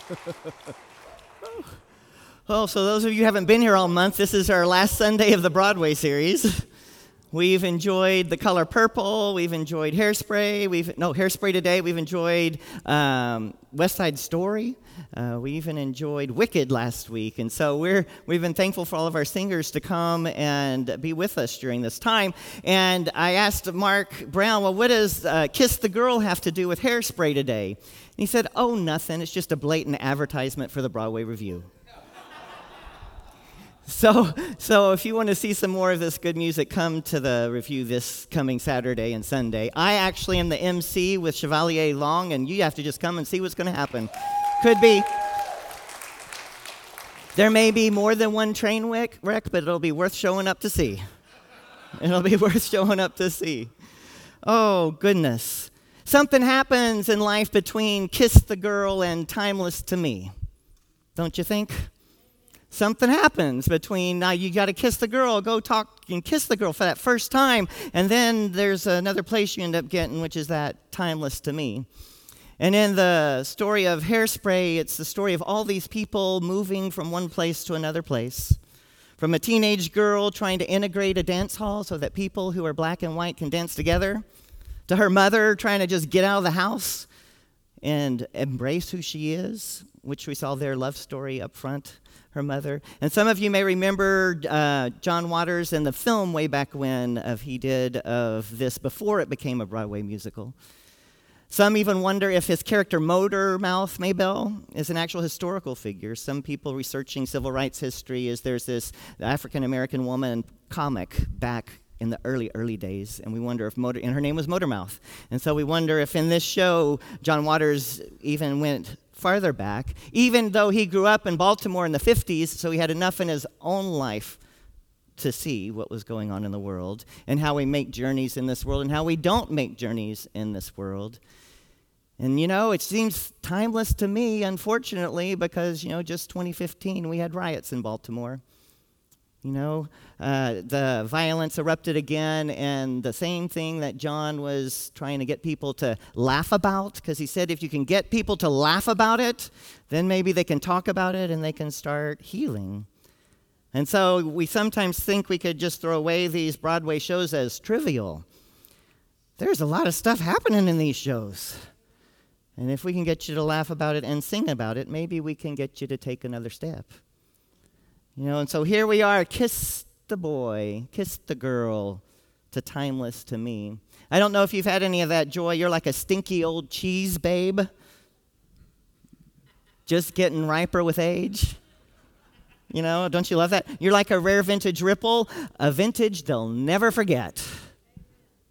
Well, so those of you who haven't been here all month, this is our last Sunday of the Broadway series. We've enjoyed The Color Purple. We've enjoyed Hairspray. We've no Hairspray today. We've enjoyed um, West Side Story. Uh, we even enjoyed Wicked last week, and so we're we've been thankful for all of our singers to come and be with us during this time. And I asked Mark Brown, well, what does uh, Kiss the Girl have to do with Hairspray today? And he said, oh, nothing. It's just a blatant advertisement for the Broadway Review. So, so if you want to see some more of this good music, come to the review this coming Saturday and Sunday. I actually am the MC with Chevalier Long, and you have to just come and see what's going to happen. Could be. There may be more than one train wreck, but it'll be worth showing up to see. It'll be worth showing up to see. Oh, goodness. Something happens in life between Kiss the Girl and Timeless to Me. Don't you think? Something happens between now you got to kiss the girl go talk and kiss the girl for that first time and then there's another place you end up getting which is that timeless to me. And in the story of hairspray it's the story of all these people moving from one place to another place. From a teenage girl trying to integrate a dance hall so that people who are black and white can dance together to her mother trying to just get out of the house and embrace who she is which we saw their love story up front her mother. And some of you may remember uh, John Waters in the film way back when of he did of this before it became a Broadway musical. Some even wonder if his character Motor Mouth Maybelle is an actual historical figure. Some people researching civil rights history is there's this African American woman comic back in the early early days and we wonder if motor and her name was motormouth and so we wonder if in this show john waters even went farther back, even though he grew up in Baltimore in the 50s, so he had enough in his own life to see what was going on in the world and how we make journeys in this world and how we don't make journeys in this world. And you know, it seems timeless to me, unfortunately, because, you know, just 2015 we had riots in Baltimore. You know, uh, the violence erupted again, and the same thing that John was trying to get people to laugh about, because he said if you can get people to laugh about it, then maybe they can talk about it and they can start healing. And so we sometimes think we could just throw away these Broadway shows as trivial. There's a lot of stuff happening in these shows. And if we can get you to laugh about it and sing about it, maybe we can get you to take another step. You know, and so here we are, kiss the boy, kiss the girl, to timeless to me. I don't know if you've had any of that joy. You're like a stinky old cheese babe, just getting riper with age. You know, don't you love that? You're like a rare vintage ripple, a vintage they'll never forget.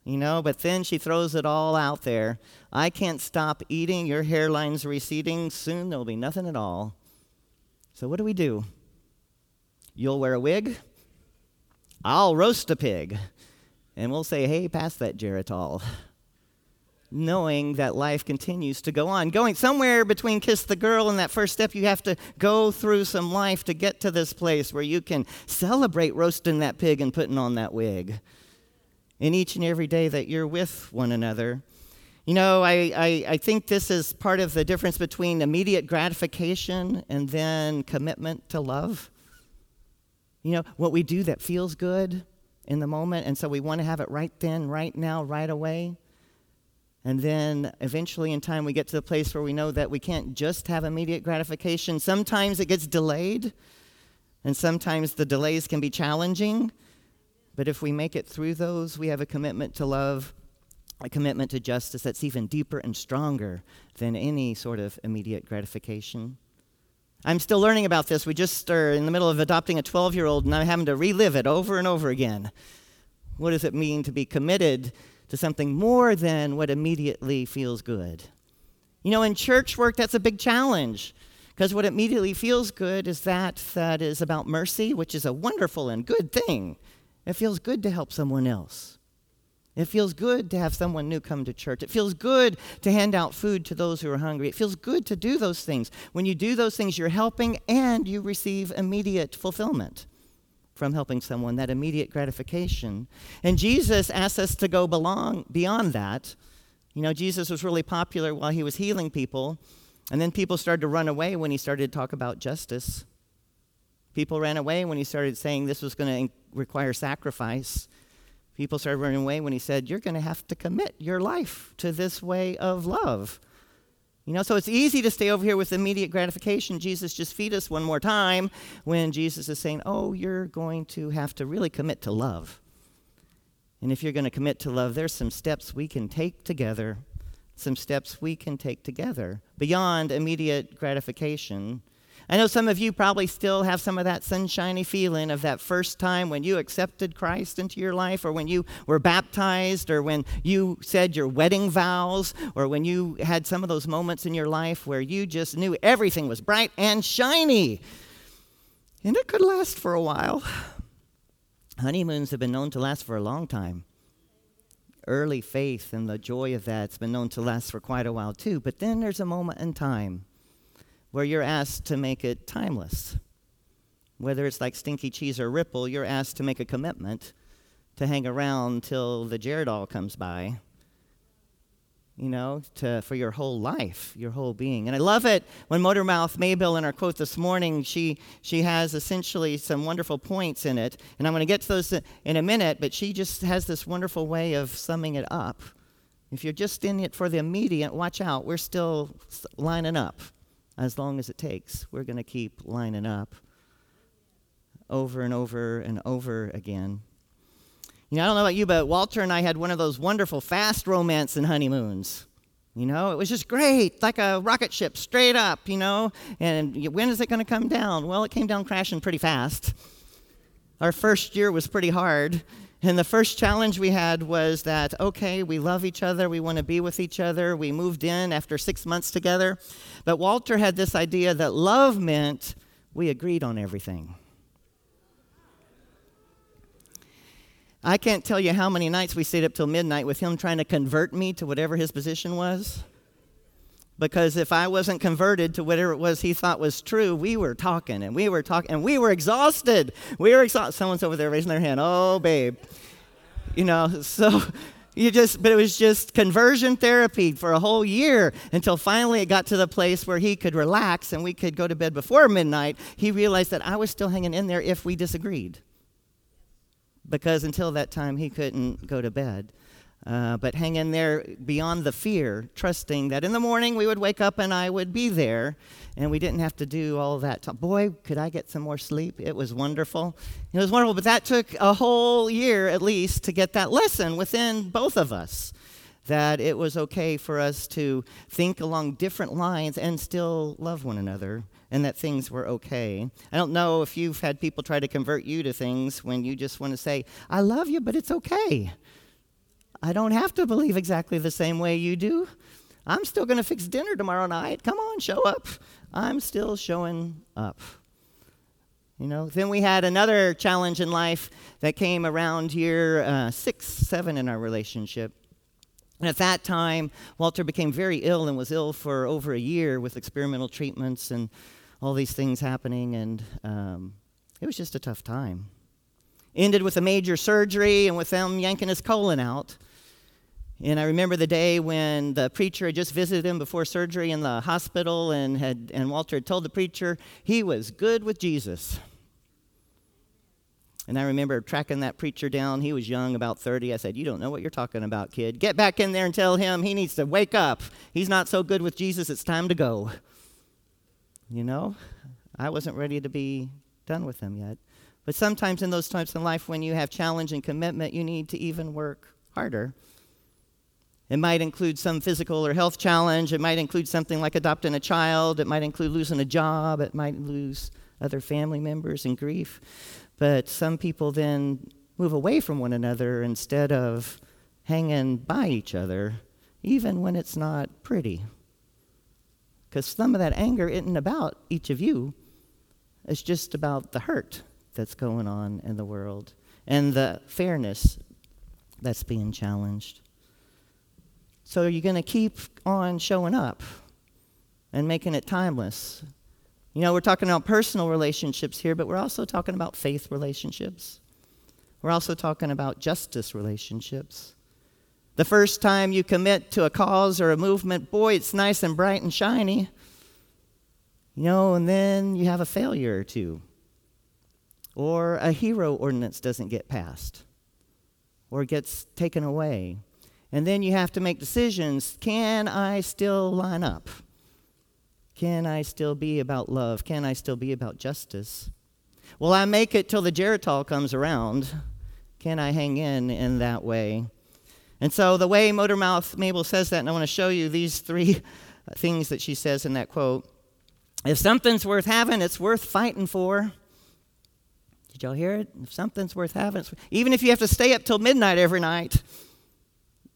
You know, but then she throws it all out there. I can't stop eating, your hairline's receding, soon there'll be nothing at all. So, what do we do? You'll wear a wig. I'll roast a pig. And we'll say, hey, pass that Geritol. Knowing that life continues to go on. Going somewhere between kiss the girl and that first step, you have to go through some life to get to this place where you can celebrate roasting that pig and putting on that wig. In each and every day that you're with one another. You know, I, I, I, think this is part of the difference between immediate gratification and then commitment to love. You know, what we do that feels good in the moment, and so we want to have it right then, right now, right away. And then eventually, in time, we get to the place where we know that we can't just have immediate gratification. Sometimes it gets delayed, and sometimes the delays can be challenging. But if we make it through those, we have a commitment to love, a commitment to justice that's even deeper and stronger than any sort of immediate gratification. I'm still learning about this. We just are in the middle of adopting a 12 year old, and I'm having to relive it over and over again. What does it mean to be committed to something more than what immediately feels good? You know, in church work, that's a big challenge because what immediately feels good is that that is about mercy, which is a wonderful and good thing. It feels good to help someone else. It feels good to have someone new come to church. It feels good to hand out food to those who are hungry. It feels good to do those things. When you do those things, you're helping and you receive immediate fulfillment from helping someone, that immediate gratification. And Jesus asks us to go belong beyond that. You know, Jesus was really popular while he was healing people. And then people started to run away when he started to talk about justice. People ran away when he started saying this was going to require sacrifice. People started running away when he said, You're going to have to commit your life to this way of love. You know, so it's easy to stay over here with immediate gratification. Jesus, just feed us one more time, when Jesus is saying, Oh, you're going to have to really commit to love. And if you're going to commit to love, there's some steps we can take together, some steps we can take together beyond immediate gratification I know some of you probably still have some of that sunshiny feeling of that first time when you accepted Christ into your life, or when you were baptized, or when you said your wedding vows, or when you had some of those moments in your life where you just knew everything was bright and shiny. And it could last for a while. Honeymoons have been known to last for a long time. Early faith and the joy of that's been known to last for quite a while too. But then there's a moment in time where you're asked to make it timeless. Whether it's like Stinky Cheese or Ripple, you're asked to make a commitment to hang around till the Geritol comes by. You know, to, for your whole life, your whole being. And I love it when Motormouth Maybelle in our quote this morning, she, she has essentially some wonderful points in it. And I'm going to get to those in a minute, but she just has this wonderful way of summing it up. If you're just in it for the immediate, watch out. We're still lining up as long as it takes. We're going to keep lining up over and over and over again. You know, I don't know about you, but Walter and I had one of those wonderful fast romance and honeymoons. You know, it was just great, like a rocket ship, straight up, you know. And when is it going to come down? Well, it came down crashing pretty fast. Our first year was pretty hard. And the first challenge we had was that, okay, we love each other, we want to be with each other. We moved in after six months together. But Walter had this idea that love meant we agreed on everything. I can't tell you how many nights we stayed up till midnight with him trying to convert me to whatever his position was. Because if I wasn't converted to whatever it was he thought was true, we were talking and we were talking and we were exhausted. We were exhausted. Someone's over there raising their hand. Oh, babe. You know, so you just, but it was just conversion therapy for a whole year until finally it got to the place where he could relax and we could go to bed before midnight. He realized that I was still hanging in there if we disagreed. Because until that time, he couldn't go to bed. Uh, but hang in there beyond the fear, trusting that in the morning we would wake up and I would be there, and we didn't have to do all that. T- Boy, could I get some more sleep? It was wonderful. It was wonderful, but that took a whole year at least to get that lesson within both of us that it was okay for us to think along different lines and still love one another and that things were okay. I don't know if you've had people try to convert you to things when you just want to say, I love you, but it's okay. I don't have to believe exactly the same way you do. I'm still going to fix dinner tomorrow night. Come on, show up. I'm still showing up. You know, then we had another challenge in life that came around year uh, six, seven in our relationship. And at that time, Walter became very ill and was ill for over a year with experimental treatments and all these things happening. And um, it was just a tough time. Ended with a major surgery and with them yanking his colon out. And I remember the day when the preacher had just visited him before surgery in the hospital, and, had, and Walter had told the preacher he was good with Jesus. And I remember tracking that preacher down. He was young, about 30. I said, You don't know what you're talking about, kid. Get back in there and tell him he needs to wake up. He's not so good with Jesus. It's time to go. You know, I wasn't ready to be done with him yet. But sometimes in those times in life when you have challenge and commitment, you need to even work harder. It might include some physical or health challenge. It might include something like adopting a child. It might include losing a job. It might lose other family members and grief. But some people then move away from one another instead of hanging by each other, even when it's not pretty. Because some of that anger isn't about each of you, it's just about the hurt that's going on in the world and the fairness that's being challenged. So are you're going to keep on showing up and making it timeless. You know, we're talking about personal relationships here, but we're also talking about faith relationships. We're also talking about justice relationships. The first time you commit to a cause or a movement, boy, it's nice and bright and shiny. You know, and then you have a failure or two. Or a hero ordinance doesn't get passed or gets taken away. And then you have to make decisions. Can I still line up? Can I still be about love? Can I still be about justice? Will I make it till the Geritol comes around? Can I hang in in that way? And so, the way Motormouth Maybelle says that, and I want to show you these three things that she says in that quote. If something's worth having, it's worth fighting for. Did y'all hear it? If something's worth having, even if you have to stay up till midnight every night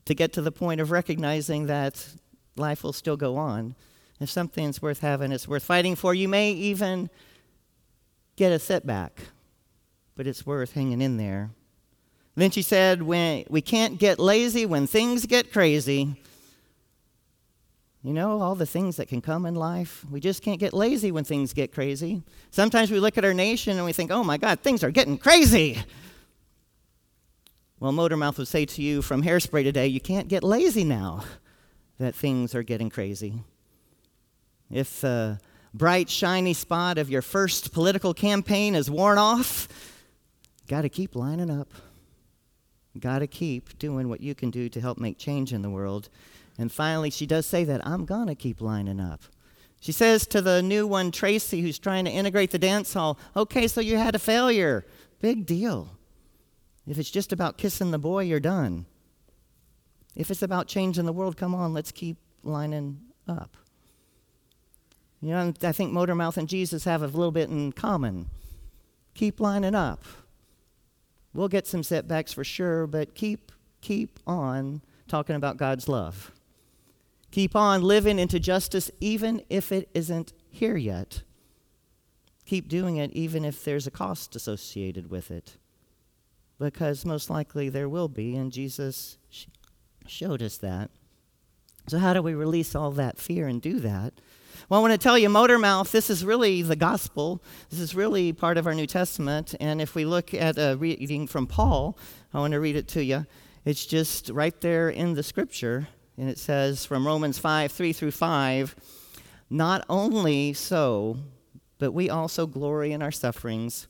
to get to the point of recognizing that life will still go on. If something's worth having, it's worth fighting for. You may even get a setback, but it's worth hanging in there. Then she said, when, We can't get lazy when things get crazy. You know, all the things that can come in life. We just can't get lazy when things get crazy. Sometimes we look at our nation and we think, oh my God, things are getting crazy. Well, Motormouth would say to you from Hairspray today, you can't get lazy now that things are getting crazy. If the bright, shiny spot of your first political campaign is worn off, got to keep lining up. Got to keep doing what you can do to help make change in the world. And finally, she does say that I'm going to keep lining up. She says to the new one, Tracy, who's trying to integrate the dance hall, okay, so you had a failure. Big deal. If it's just about kissing the boy, you're done. If it's about changing the world, come on, let's keep lining up. You know, I think Motormouth and Jesus have a little bit in common. Keep lining up. We'll get some setbacks for sure, but keep keep on talking about God's love. Keep on living into justice even if it isn't here yet. Keep doing it even if there's a cost associated with it. Because most likely there will be, and Jesus sh- showed us that. So, how do we release all that fear and do that? Well, I want to tell you, Motor Mouth, this is really the gospel. This is really part of our New Testament. And if we look at a reading from Paul, I want to read it to you. It's just right there in the scripture and it says from Romans 5 3 through 5 Not only so, but we also glory in our sufferings,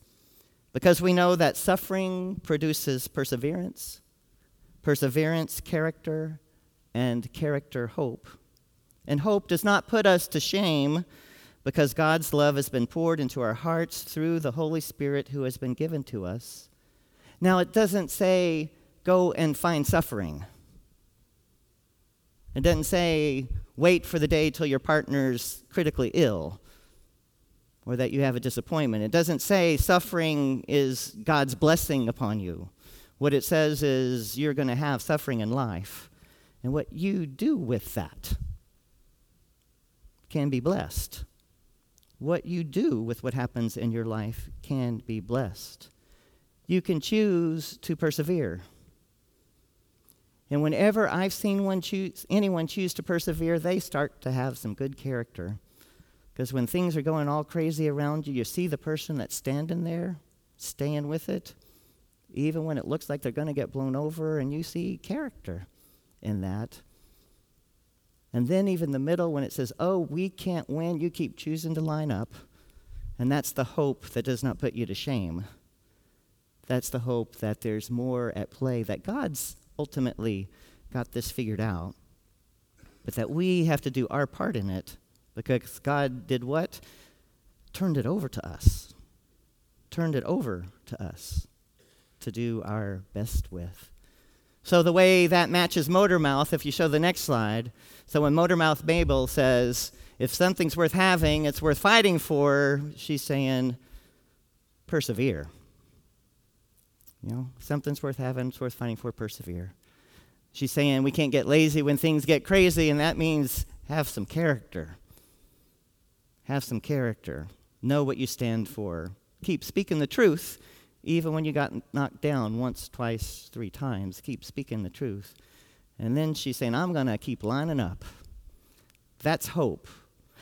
because we know that suffering produces perseverance, perseverance, character, and character, hope. And hope does not put us to shame because God's love has been poured into our hearts through the Holy Spirit who has been given to us. Now, it doesn't say go and find suffering. It doesn't say wait for the day till your partner's critically ill or that you have a disappointment. It doesn't say suffering is God's blessing upon you. What it says is you're going to have suffering in life. And what you do with that can be blessed. What you do with what happens in your life can be blessed. You can choose to persevere. And whenever I've seen one choose, anyone choose to persevere, they start to have some good character. Because when things are going all crazy around you, you see the person that's standing there, staying with it, even when it looks like they're going to get blown over, and you see character in that. And then, even the middle, when it says, Oh, we can't win, you keep choosing to line up. And that's the hope that does not put you to shame. That's the hope that there's more at play, that God's ultimately got this figured out, but that we have to do our part in it because God did what? Turned it over to us. Turned it over to us to do our best with. So, the way that matches Motormouth, if you show the next slide, so when Motormouth Maybelle says, if something's worth having, it's worth fighting for, she's saying, persevere. You know, something's worth having, it's worth fighting for, persevere. She's saying we can't get lazy when things get crazy, and that means have some character. Have some character. Know what you stand for. Keep speaking the truth, even when you got knocked down once, twice, three times. Keep speaking the truth. And then she's saying, I'm going to keep lining up. That's hope.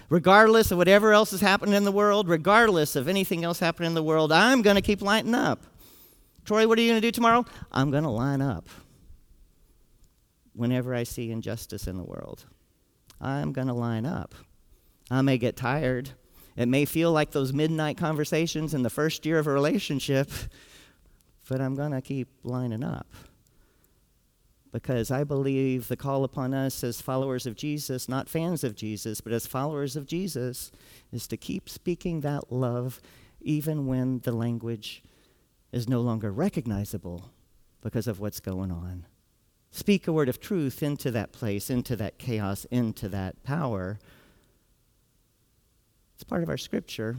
Regardless of whatever else is happening in the world, regardless of anything else happening in the world, I'm going to keep lining up. Troy, what are you going to do tomorrow? I'm going to line up whenever I see injustice in the world. I'm going to line up. I may get tired. It may feel like those midnight conversations in the first year of a relationship, but I'm going to keep lining up. Because I believe the call upon us as followers of Jesus, not fans of Jesus, but as followers of Jesus, is to keep speaking that love even when the language is no longer recognizable because of what's going on. Speak a word of truth into that place, into that chaos, into that power. It's part of our scripture.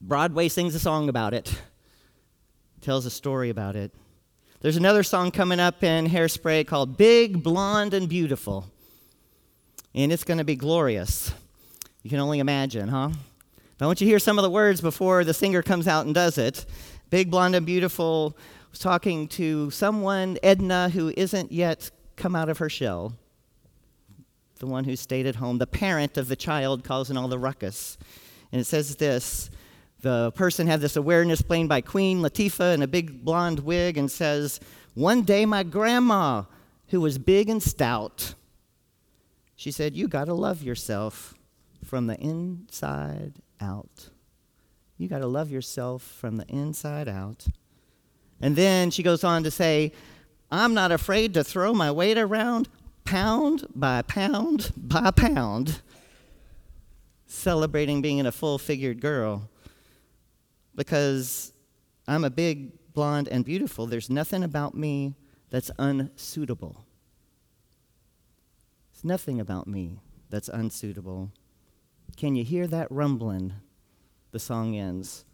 Broadway sings a song about it, tells a story about it. There's another song coming up in Hairspray called Big, Blonde, and Beautiful. And it's going to be glorious. You can only imagine, huh? But I want you to hear some of the words before the singer comes out and does it. Big, blonde, and beautiful was talking to someone, Edna, who isn't yet come out of her shell. The one who stayed at home, the parent of the child causing all the ruckus. And it says this the person had this awareness played by Queen Latifah in a big blonde wig and says, One day my grandma, who was big and stout, she said, You got to love yourself from the inside out. You got to love yourself from the inside out. And then she goes on to say, I'm not afraid to throw my weight around pound by pound by pound, celebrating being a full figured girl. Because I'm a big, blonde, and beautiful, there's nothing about me that's unsuitable. There's nothing about me that's unsuitable. Can you hear that rumbling? The song ends.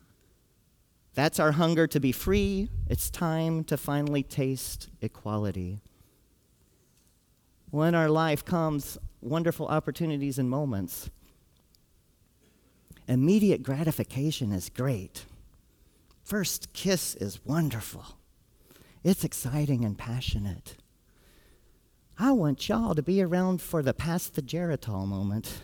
That's our hunger to be free. It's time to finally taste equality. When our life comes wonderful opportunities and moments. Immediate gratification is great. First kiss is wonderful. It's exciting and passionate. I want y'all to be around for the pass the Geritol moment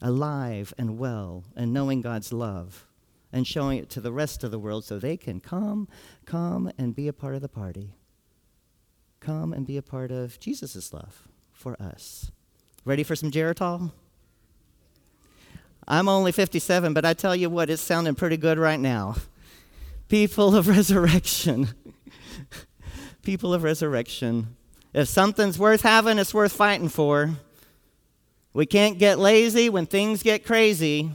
alive and well and knowing God's love and showing it to the rest of the world so they can come, come and be a part of the party. Come and be a part of Jesus' love for us. Ready for some Geritol? I'm only 57, but I tell you what, it's sounding pretty good right now. People of resurrection. People of resurrection. If something's worth having, it's worth fighting for. We can't get lazy when things get crazy.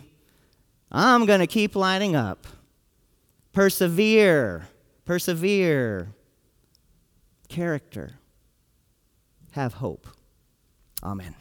I'm going to keep lining up. Persevere. Persevere. Character. Have hope. Amen.